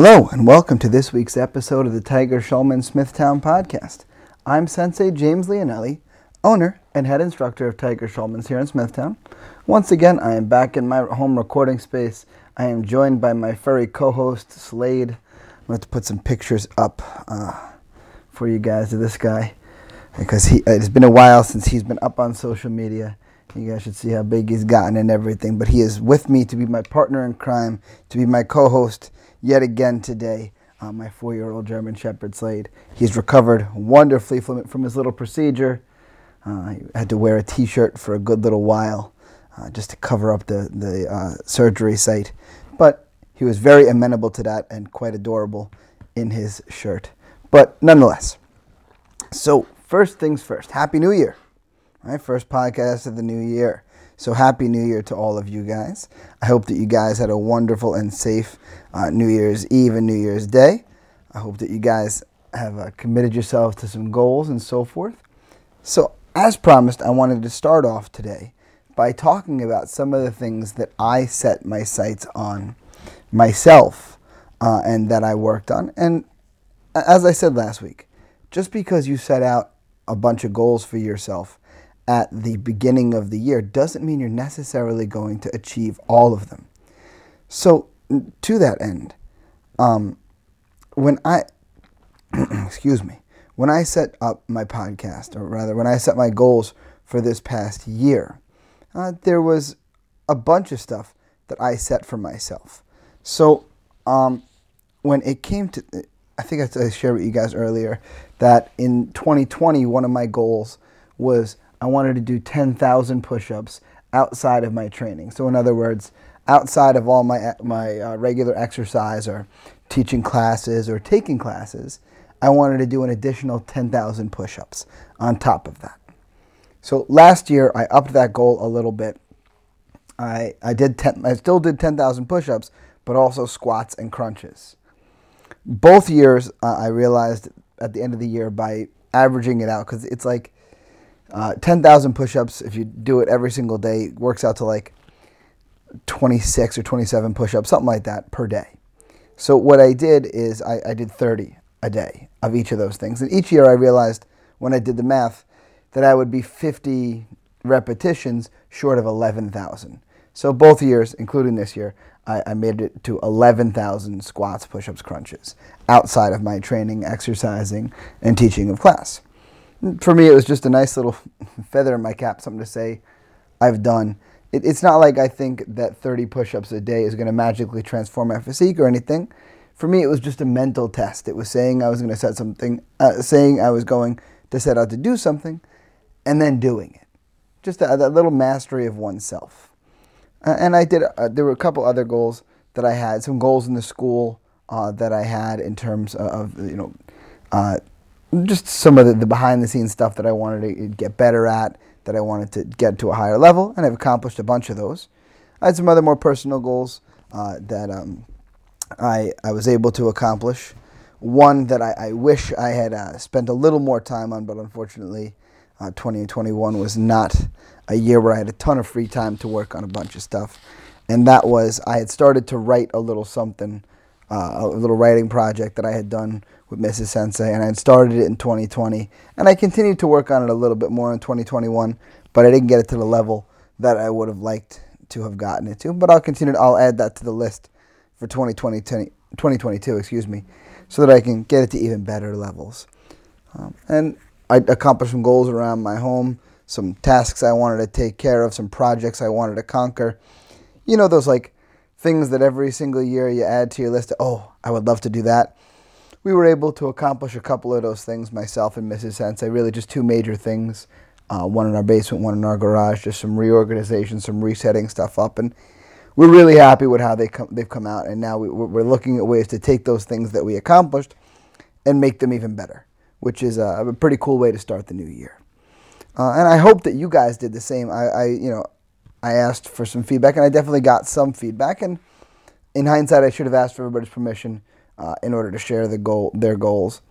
Hello, and welcome to this week's episode of the Tiger Schulmann Smithtown podcast. I'm Sensei James Leonelli, owner and head instructor of Tiger Schulmann's here in Smithtown. Once again, I am back in my home recording space. I am joined by my furry co host, Slade. I'm going to put some pictures up uh, for you guys of this guy because he, it's been a while since he's been up on social media. You guys should see how big he's gotten and everything. But he is with me to be my partner in crime, to be my co host yet again today. Uh, my four year old German Shepherd Slade. He's recovered wonderfully from, from his little procedure. Uh, he had to wear a t shirt for a good little while uh, just to cover up the, the uh, surgery site. But he was very amenable to that and quite adorable in his shirt. But nonetheless, so first things first, Happy New Year. My first podcast of the new year. So happy New Year to all of you guys. I hope that you guys had a wonderful and safe uh, New Year's Eve and New Year's Day. I hope that you guys have uh, committed yourselves to some goals and so forth. So, as promised, I wanted to start off today by talking about some of the things that I set my sights on myself uh, and that I worked on. And as I said last week, just because you set out a bunch of goals for yourself at the beginning of the year doesn't mean you're necessarily going to achieve all of them. So, to that end, um, when I, excuse me, when I set up my podcast, or rather, when I set my goals for this past year, uh, there was a bunch of stuff that I set for myself. So, um, when it came to, I think I shared with you guys earlier that in 2020, one of my goals was I wanted to do 10,000 push ups outside of my training. So, in other words, outside of all my, my uh, regular exercise or teaching classes or taking classes, I wanted to do an additional 10,000 push ups on top of that. So, last year I upped that goal a little bit. I, I, did 10, I still did 10,000 push ups, but also squats and crunches. Both years, uh, I realized at the end of the year by averaging it out, because it's like uh, 10,000 push ups, if you do it every single day, works out to like 26 or 27 push ups, something like that per day. So, what I did is I, I, did 30 a day of each of those things. And each year I realized when I did the math that I would be 50 repetitions short of 11,000. So, both years, including this year, I, I made it to 11,000 squats, push ups, crunches outside of my training, exercising, and teaching of class for me, it was just a nice little feather in my cap, something to say I've done. It, it's not like I think that 30 push ups a day is going to magically transform my physique or anything. For me, it was just a mental test. It was saying I was going to set something, uh, saying I was going to set out to do something, and then doing it. Just a, that little mastery of oneself. Uh, and I did, uh, there were a couple other goals that I had, some goals in the school uh, that I had in terms of, you know, uh, just some of the, the behind the scenes stuff that I wanted to get better at, that I wanted to get to a higher level, and I've accomplished a bunch of those. I had some other more personal goals uh, that um, I, I was able to accomplish. One that I, I wish I had uh, spent a little more time on, but unfortunately, uh, 2021 was not a year where I had a ton of free time to work on a bunch of stuff. And that was I had started to write a little something, uh, a little writing project that I had done with Mrs. Sensei, and I had started it in 2020, and I continued to work on it a little bit more in 2021, but I didn't get it to the level that I would have liked to have gotten it to. But I'll continue. I'll add that to the list for 2020, 2022, excuse me, so that I can get it to even better levels. Um, and I accomplished some goals around my home, some tasks I wanted to take care of, some projects I wanted to conquer. You know those like things that every single year you add to your list. oh, I would love to do that we were able to accomplish a couple of those things, myself and Mrs. Sensei. Really, just two major things. Uh, one in our basement, one in our garage. Just some reorganization, some resetting stuff up, and we're really happy with how they they've come out. And now we, we're looking at ways to take those things that we accomplished and make them even better, which is a, a pretty cool way to start the new year. Uh, and I hope that you guys did the same. I, I, you know, I asked for some feedback, and I definitely got some feedback. And in hindsight, I should have asked for everybody's permission uh, in order to share the goal, their goals.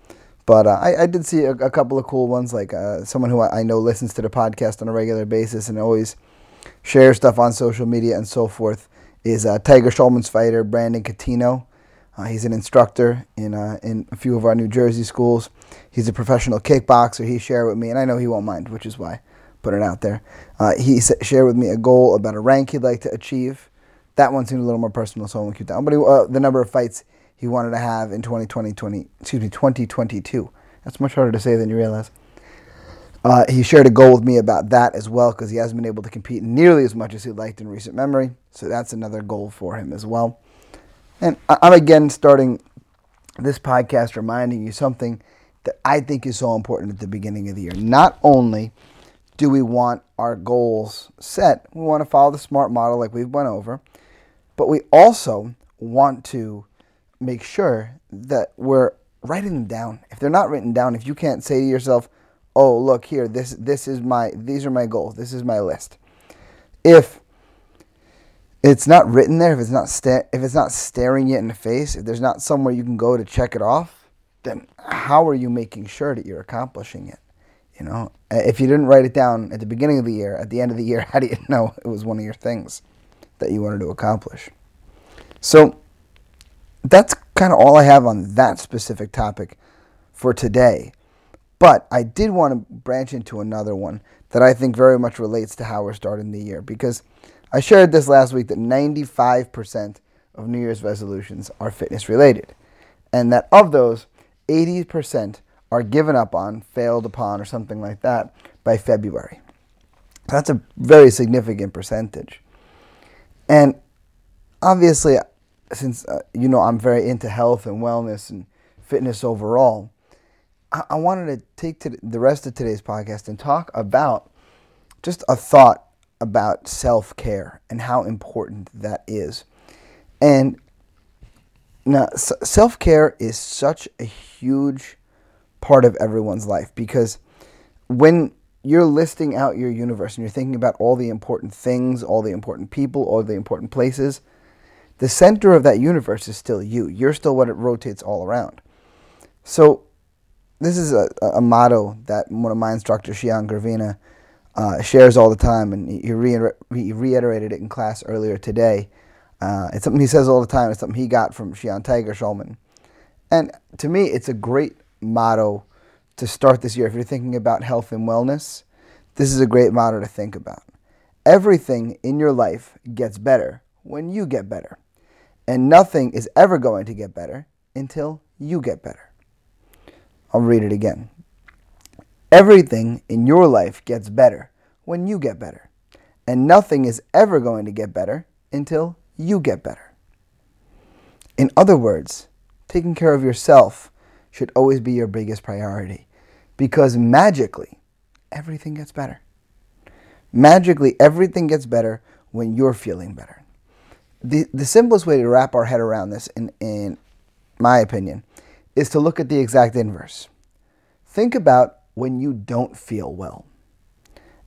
But uh, I, I, did see a, a, couple of cool ones, like uh, someone who I know listens to the podcast on a regular basis and always shares stuff on social media and so forth. Is uh, Tiger Schulmann's fighter Brandon Catino. Uh, he's an instructor in uh, in a few of our New Jersey schools. He's a professional kickboxer. He shared with me, and I know he won't mind, which is why I put it out there. Uh, he shared with me a goal about a rank he'd like to achieve. That one seemed a little more personal, so I won't keep that. But he, uh, the number of fights he wanted to have in 2020, 20, excuse me, 2022. That's much harder to say than you realize. Uh, he shared a goal with me about that as well because he hasn't been able to compete nearly as much as he'd liked in recent memory. So that's another goal for him as well. And I'm again starting this podcast reminding you something that I think is so important at the beginning of the year. Not only do we want our goals set, we want to follow the SMART model like we've went over, but we also want to make sure that we're writing them down. If they're not written down, if you can't say to yourself, oh look here this this is my these are my goals this is my list. If it's not written there if it's not sta- if it's not staring you in the face if there's not somewhere you can go to check it off then how are you making sure that you're accomplishing it you know uh, if you didn't write it down at the beginning of the year at the end of the year how do you know it was one of your things that you wanted to accomplish so that's kind of all i have on that specific topic for today but I did want to branch into another one that I think very much relates to how we're starting the year because I shared this last week that 95% of New Year's resolutions are fitness related. And that of those, 80% are given up on, failed upon, or something like that by February. That's a very significant percentage. And obviously, since uh, you know I'm very into health and wellness and fitness overall, I, I wanted to take to the rest of today's podcast and talk about just a thought about self care and how important that is. And now, self care is such a huge part of everyone's life because when you're listing out your universe and you're thinking about all the important things, all the important people, all the important places, the center of that universe is still you. You're still what it rotates all around. So this is a, a motto that one of my instructors, Shihan Gravina, uh, shares all the time, and he, re- he, reiterated it in class earlier today. Uh, it's something he says all the time. It's something he got from Shihan Tiger Schulmann. And to me, it's a great motto to start this year. If you're thinking about health and wellness, this is a great motto to think about. Everything in your life gets better when you get better. And nothing is ever going to get better until you get better. I'll read it again. Everything in your life gets better when you get better. And nothing is ever going to get better until you get better. In other words, taking care of yourself should always be your biggest priority because magically, everything gets better. Magically, everything gets better when you're feeling better. The, the simplest way to wrap our head around this, in, in my opinion, is to look at the exact inverse. Think about when you don't feel well.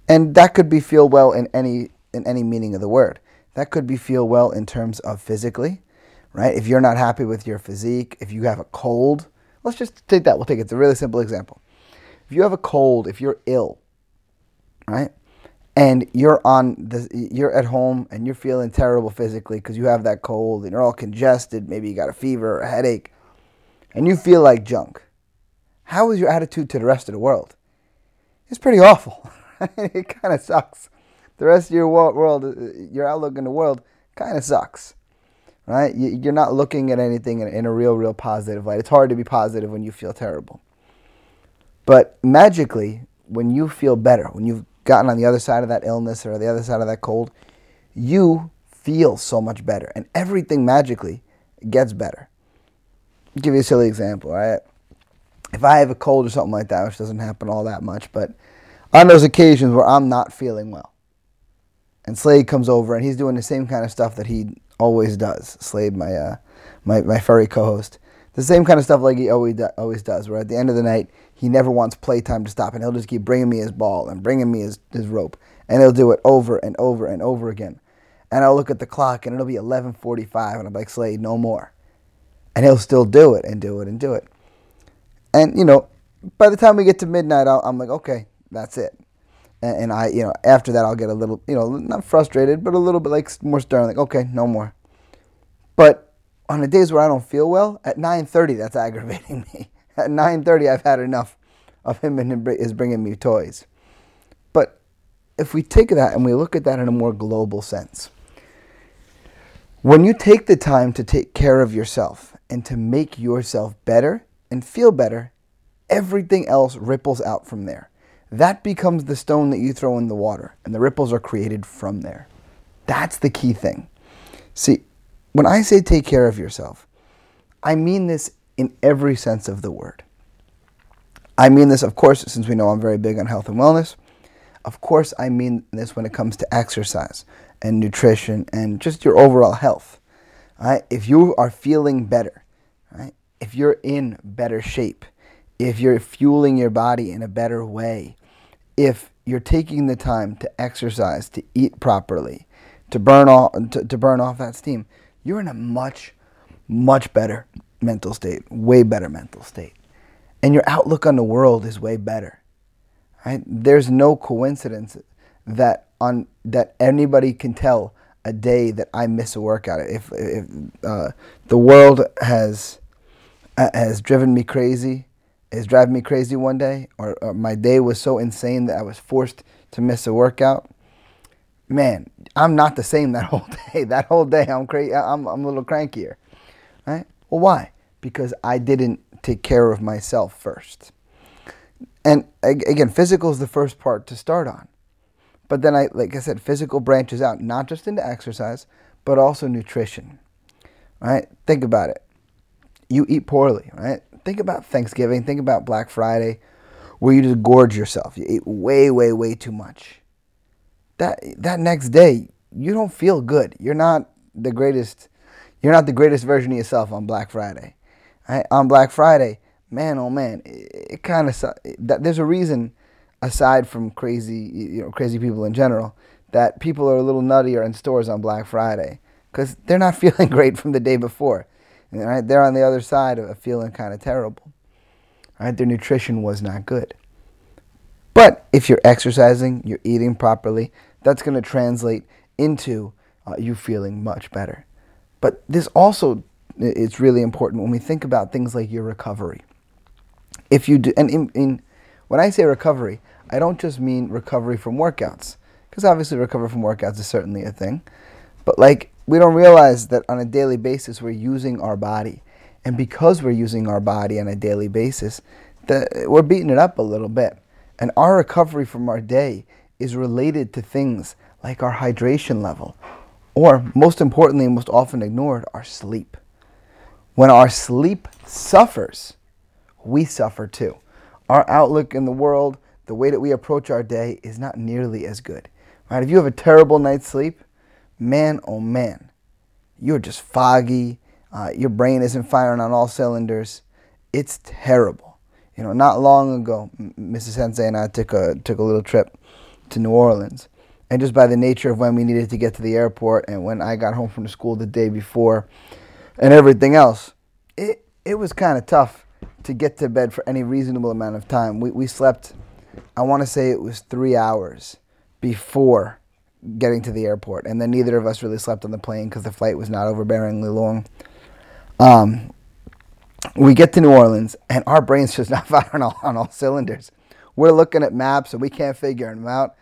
And that could be feel well in any in any meaning of the word. That could be feel well in terms of physically, right? If you're not happy with your physique, if you have a cold, let's just take that. We'll take it. It's a really simple example. If you have a cold, if you're ill, right? And you're on the you're at home and you're feeling terrible physically because you have that cold and you're all congested, maybe you got a fever or a headache and you feel like junk, how is your attitude to the rest of the world? It's pretty awful. it kind of sucks. The rest of your world, uh, your outlook in the world, kind of sucks, right? You're not looking at anything in a real, real positive light. It's hard to be positive when you feel terrible. But magically, when you feel better, when you've gotten on the other side of that illness or the other side of that cold, you feel so much better, and everything magically gets better. I'll give you a silly example, right? If I have a cold or something like that, which doesn't happen all that much, but on those occasions where I'm not feeling well, and Slade comes over and he's doing the same kind of stuff that he always does. Slade, my uh, my my furry co-host, the same kind of stuff like he always do, always does. Where at the end of the night, he never wants playtime to stop, and he'll just keep bringing me his ball and bringing me his his rope, and he'll do it over and over and over again. And I'll look at the clock, and it'll be 11:45, and I'm like, Slade, no more and he'll still do it and do it and do it. And you know, by the time we get to midnight, i am like, okay, that's it. And, I, you know, after that, I'll get a little, you know, not frustrated, but a little bit like more stern, like, okay, no more. But on the days where I don't feel well, at 9:30 that's aggravating me. At 9:30 I've had enough of him and is bringing me toys. But if we take that and we look at that in a more global sense, when you take the time to take care of yourself and to make yourself better and feel better, everything else ripples out from there. That becomes the stone that you throw in the water, and the ripples are created from there. That's the key thing. See, when I say take care of yourself, I mean this in every sense of the word. I mean this, of course, since we know I'm very big on health and wellness. Of course, I mean this when it comes to exercise and nutrition and just your overall health. Right? If you are feeling better, right? if you're in better shape, if you're fueling your body in a better way, if you're taking the time to exercise, to eat properly, to burn off to, to burn off that steam, you're in a much, much better mental state, way better mental state. And your outlook on the world is way better. Right? There's no coincidence that on that anybody can tell a day that I miss a workout. If, if uh, the world has uh, has driven me crazy, is driving me crazy one day, or, or my day was so insane that I was forced to miss a workout, man, I'm not the same that whole day. That whole day, I'm crazy. I'm, I'm a little crankier, right? Well, why? Because I didn't take care of myself first. And again, physical is the first part to start on. But then I, like I said, physical branches out not just into exercise, but also nutrition. Right? Think about it. You eat poorly, right? Think about Thanksgiving. Think about Black Friday, where you just gorge yourself. You eat way, way, way too much. That that next day, you don't feel good. You're not the greatest. You're not the greatest version of yourself on Black Friday. On Black Friday, man, oh man, it, it kind of that. there's a reason aside from crazy, you know, crazy people in general, that people are a little nuttier in stores on Black Friday because they're not feeling great from the day before. Right? They're on the other side of feeling kind of terrible. Right? Their nutrition was not good. But if you're exercising, you're eating properly, that's going to translate into uh, you feeling much better. But this also it's really important when we think about things like your recovery. If you do, and in, in when I say recovery, I don't just mean recovery from workouts, because obviously recovery from workouts is certainly a thing. But like we don't realize that on a daily basis we're using our body, and because we're using our body on a daily basis, that we're beating it up a little bit. And our recovery from our day is related to things like our hydration level, or most importantly, most often ignored, our sleep. When our sleep suffers, we suffer too. Our outlook in the world the way that we approach our day is not nearly as good. Right? If you have a terrible night's sleep, man, oh man, you're just foggy. Uh, your brain isn't firing on all cylinders. It's terrible. You know, not long ago, Mrs. Sensei and I took a took a little trip to New Orleans, and just by the nature of when we needed to get to the airport and when I got home from the school the day before, and everything else, it it was kind of tough to get to bed for any reasonable amount of time. We we slept I want to say it was three hours before getting to the airport, and then neither of us really slept on the plane because the flight was not overbearingly long. Um, we get to New Orleans, and our brains just not firing on all, on all cylinders. We're looking at maps, and we can't figure them out.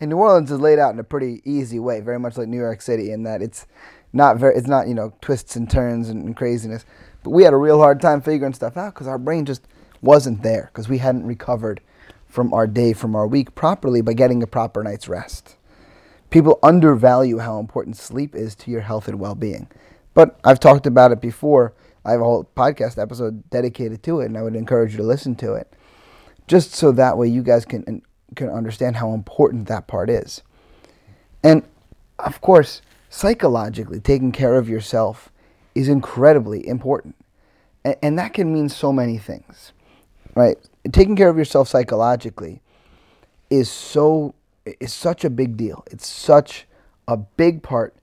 And New Orleans is laid out in a pretty easy way, very much like New York City, in that it's not very, it's not you know twists and turns and, and craziness. But we had a real hard time figuring stuff out because our brain just wasn't there because we hadn't recovered from our day, from our week properly by getting a proper night's rest. People undervalue how important sleep is to your health and well being. But I've talked about it before. I have a whole podcast episode dedicated to it, and I would encourage you to listen to it. Just so that way you guys can, can understand how important that part is. And of course, psychologically, taking care of yourself is incredibly important. And, and that can mean so many things, right? taking care of yourself psychologically is so is such a big deal. It's such a big part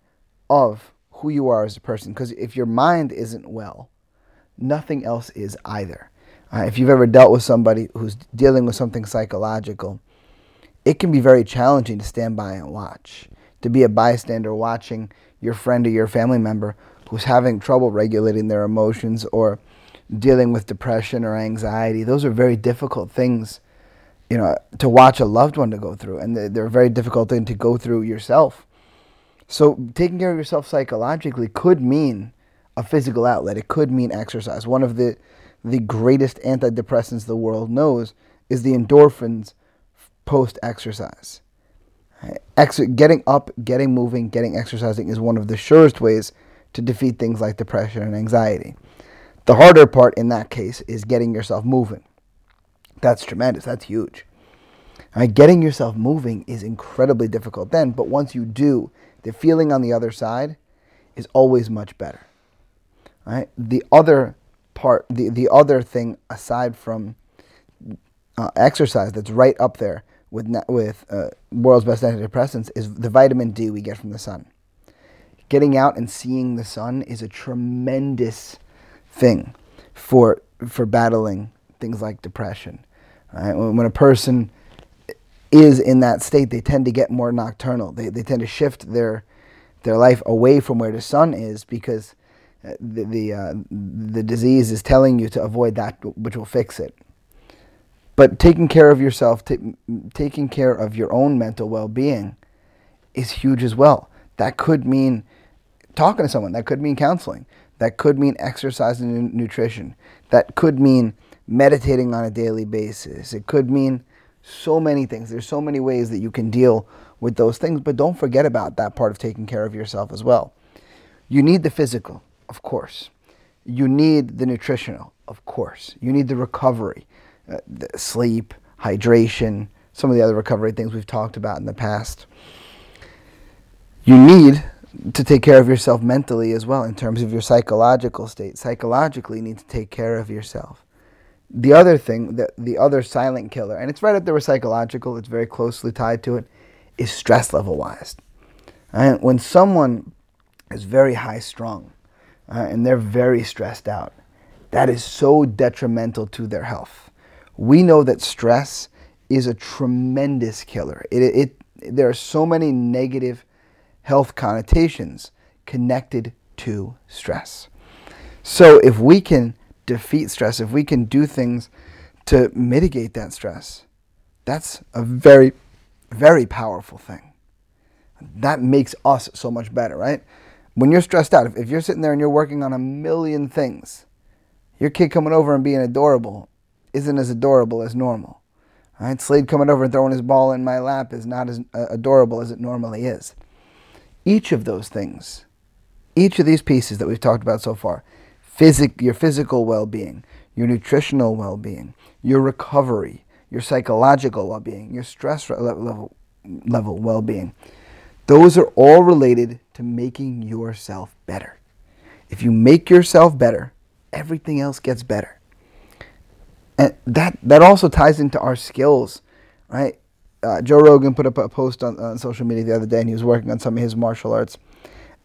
of who you are as a person. Because if your mind isn't well, nothing else is either. Uh, if you've ever dealt with somebody who's dealing with something psychological, it can be very challenging to stand by and watch, to be a bystander watching your friend or your family member who's having trouble regulating their emotions or dealing with depression or anxiety. Those are very difficult things, you know, to watch a loved one to go through, and they're a very difficult thing to go through yourself. So taking care of yourself psychologically could mean a physical outlet. It could mean exercise. One of the the greatest antidepressants the world knows is the endorphins post exercise. Ex- getting up, getting moving, getting exercising is one of the surest ways to defeat things like depression and anxiety. The harder part in that case is getting yourself moving. That's tremendous. That's huge. Right, getting yourself moving is incredibly difficult then, but once you do, the feeling on the other side is always much better. Right? The other part, the, the other thing aside from uh, exercise that's right up there with with uh, world's best antidepressants is the vitamin D we get from the sun. Getting out and seeing the sun is a tremendous thing for for battling things like depression. Right? When, a person is in that state, they tend to get more nocturnal. They, they tend to shift their their life away from where the sun is because uh, the the, uh, the disease is telling you to avoid that which will fix it. But taking care of yourself, t- taking care of your own mental well being is huge as well. That could mean talking to someone, that could mean counseling, that could mean exercise and nutrition, that could mean meditating on a daily basis, it could mean so many things. There's so many ways that you can deal with those things, but don't forget about that part of taking care of yourself as well. You need the physical, of course. You need the nutritional, of course. You need the recovery uh, sleep, hydration, some of the other recovery things we've talked about in the past. You need to take care of yourself mentally as well in terms of your psychological state. Psychologically, you need to take care of yourself. The other thing, that the other silent killer, and it's right up there with psychological, it's very closely tied to it, is stress level wise. And when someone is very high strung uh, and they're very stressed out, that is so detrimental to their health we know that stress is a tremendous killer. It, it, there are so many negative health connotations connected to stress. So if we can defeat stress, if we can do things to mitigate that stress, that's a very, very powerful thing. That makes us so much better, right? When you're stressed out, if, you're sitting there and you're working on a million things, your kid coming over and being adorable isn't as adorable as normal. Right? Slade coming over and throwing his ball in my lap is not as uh, adorable as it normally is. Each of those things, each of these pieces that we've talked about so far, physic, your physical well-being, your nutritional well-being, your recovery, your psychological well-being, your stress level, level well-being, those are all related to making yourself better. If you make yourself better, everything else gets better and that that also ties into our skills, right? Uh, Joe Rogan put up a post on, on social media the other day, and he was working on some of his martial arts,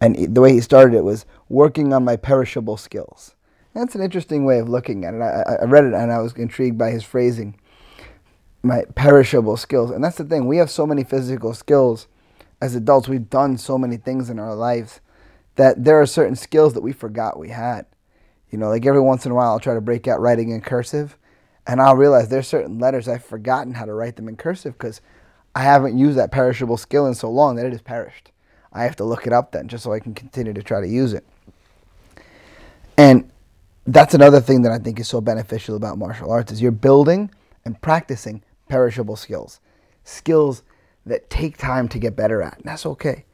and the way he started it was working on my perishable skills. That's an interesting way of looking at it. I, I read it and I was intrigued by his phrasing. My perishable skills, and that's the thing. We have so many physical skills as adults. We've done so many things in our lives that there are certain skills that we forgot we had. You know, like every once in a while, I'll try to break out writing in cursive and I'll realize there's certain letters I've forgotten how to write them in cursive because I haven't used that perishable skill in so long that it has perished. I have to look it up then just so I can continue to try to use it. And that's another thing that I think is so beneficial about martial arts is you're building and practicing perishable skills. Skills that take time to get better at. And that's okay.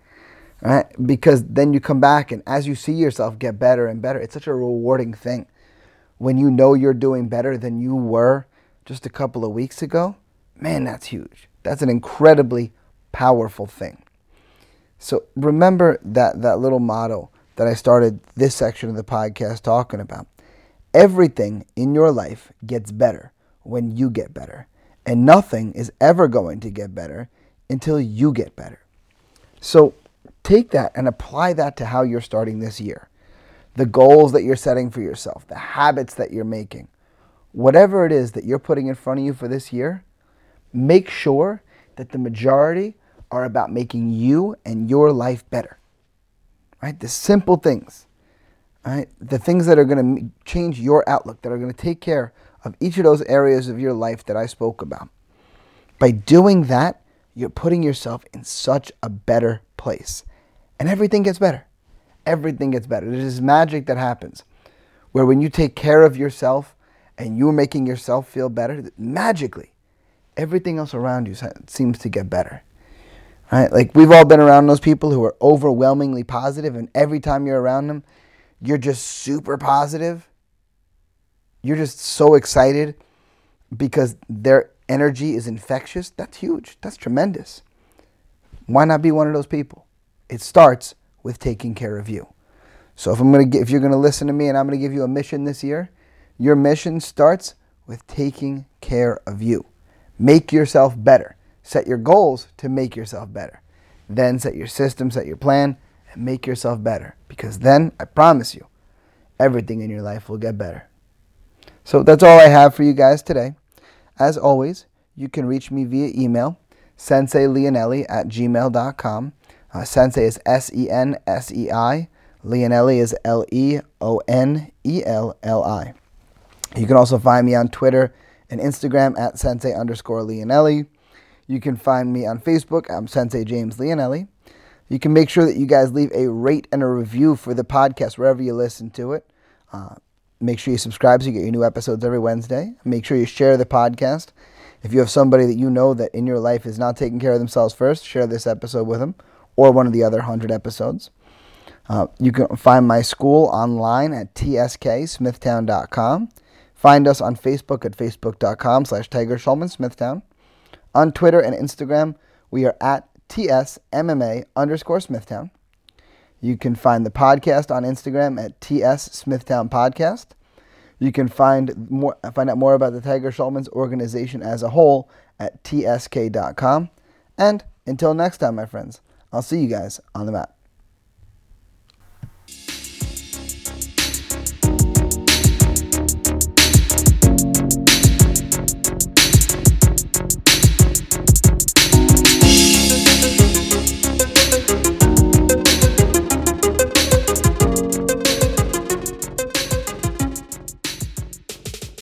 Right? Because then you come back and as you see yourself get better and better, it's such a rewarding thing when you know you're doing better than you were just a couple of weeks ago, man, that's huge. That's an incredibly powerful thing. So remember that, that little motto that I started this section of the podcast talking about. Everything in your life gets better when you get better. And nothing is ever going to get better until you get better. So take that and apply that to how you're starting this year the goals that you're setting for yourself, the habits that you're making, whatever it is that you're putting in front of you for this year, make sure that the majority are about making you and your life better. Right? The simple things. Right? The things that are going to change your outlook, that are going to take care of each of those areas of your life that I spoke about. By doing that, you're putting yourself in such a better place. And everything gets better. Everything gets better. There's this magic that happens where when you take care of yourself and you're making yourself feel better, magically, everything else around you seems to get better. Right? Like we've all been around those people who are overwhelmingly positive, and every time you're around them, you're just super positive. You're just so excited because their energy is infectious. That's huge. That's tremendous. Why not be one of those people? It starts with taking care of you. So if I'm gonna get, if you're gonna listen to me and I'm gonna give you a mission this year, your mission starts with taking care of you. Make yourself better. Set your goals to make yourself better. Then set your system, set your plan, and make yourself better. Because then, I promise you, everything in your life will get better. So that's all I have for you guys today. As always, you can reach me via email, senseileonelli at gmail.com. Uh, sensei is S E N S E I. Leonelli is L E O N E L L I. You can also find me on Twitter and Instagram at sensei underscore Leonelli. You can find me on Facebook. I'm Sensei James Leonelli. You can make sure that you guys leave a rate and a review for the podcast wherever you listen to it. Uh, make sure you subscribe so you get your new episodes every Wednesday. Make sure you share the podcast. If you have somebody that you know that in your life is not taking care of themselves first, share this episode with them or one of the other 100 episodes. Uh, you can find my school online at tsksmithtown.com. Find us on Facebook at facebook.com slash Tiger Smithtown. On Twitter and Instagram, we are at TSMMA underscore Smithtown. You can find the podcast on Instagram at TS Smithtown Podcast. You can find more find out more about the Tiger Schulmann's organization as a whole at tsk.com. And until next time, my friends, I'll see you guys on the mat.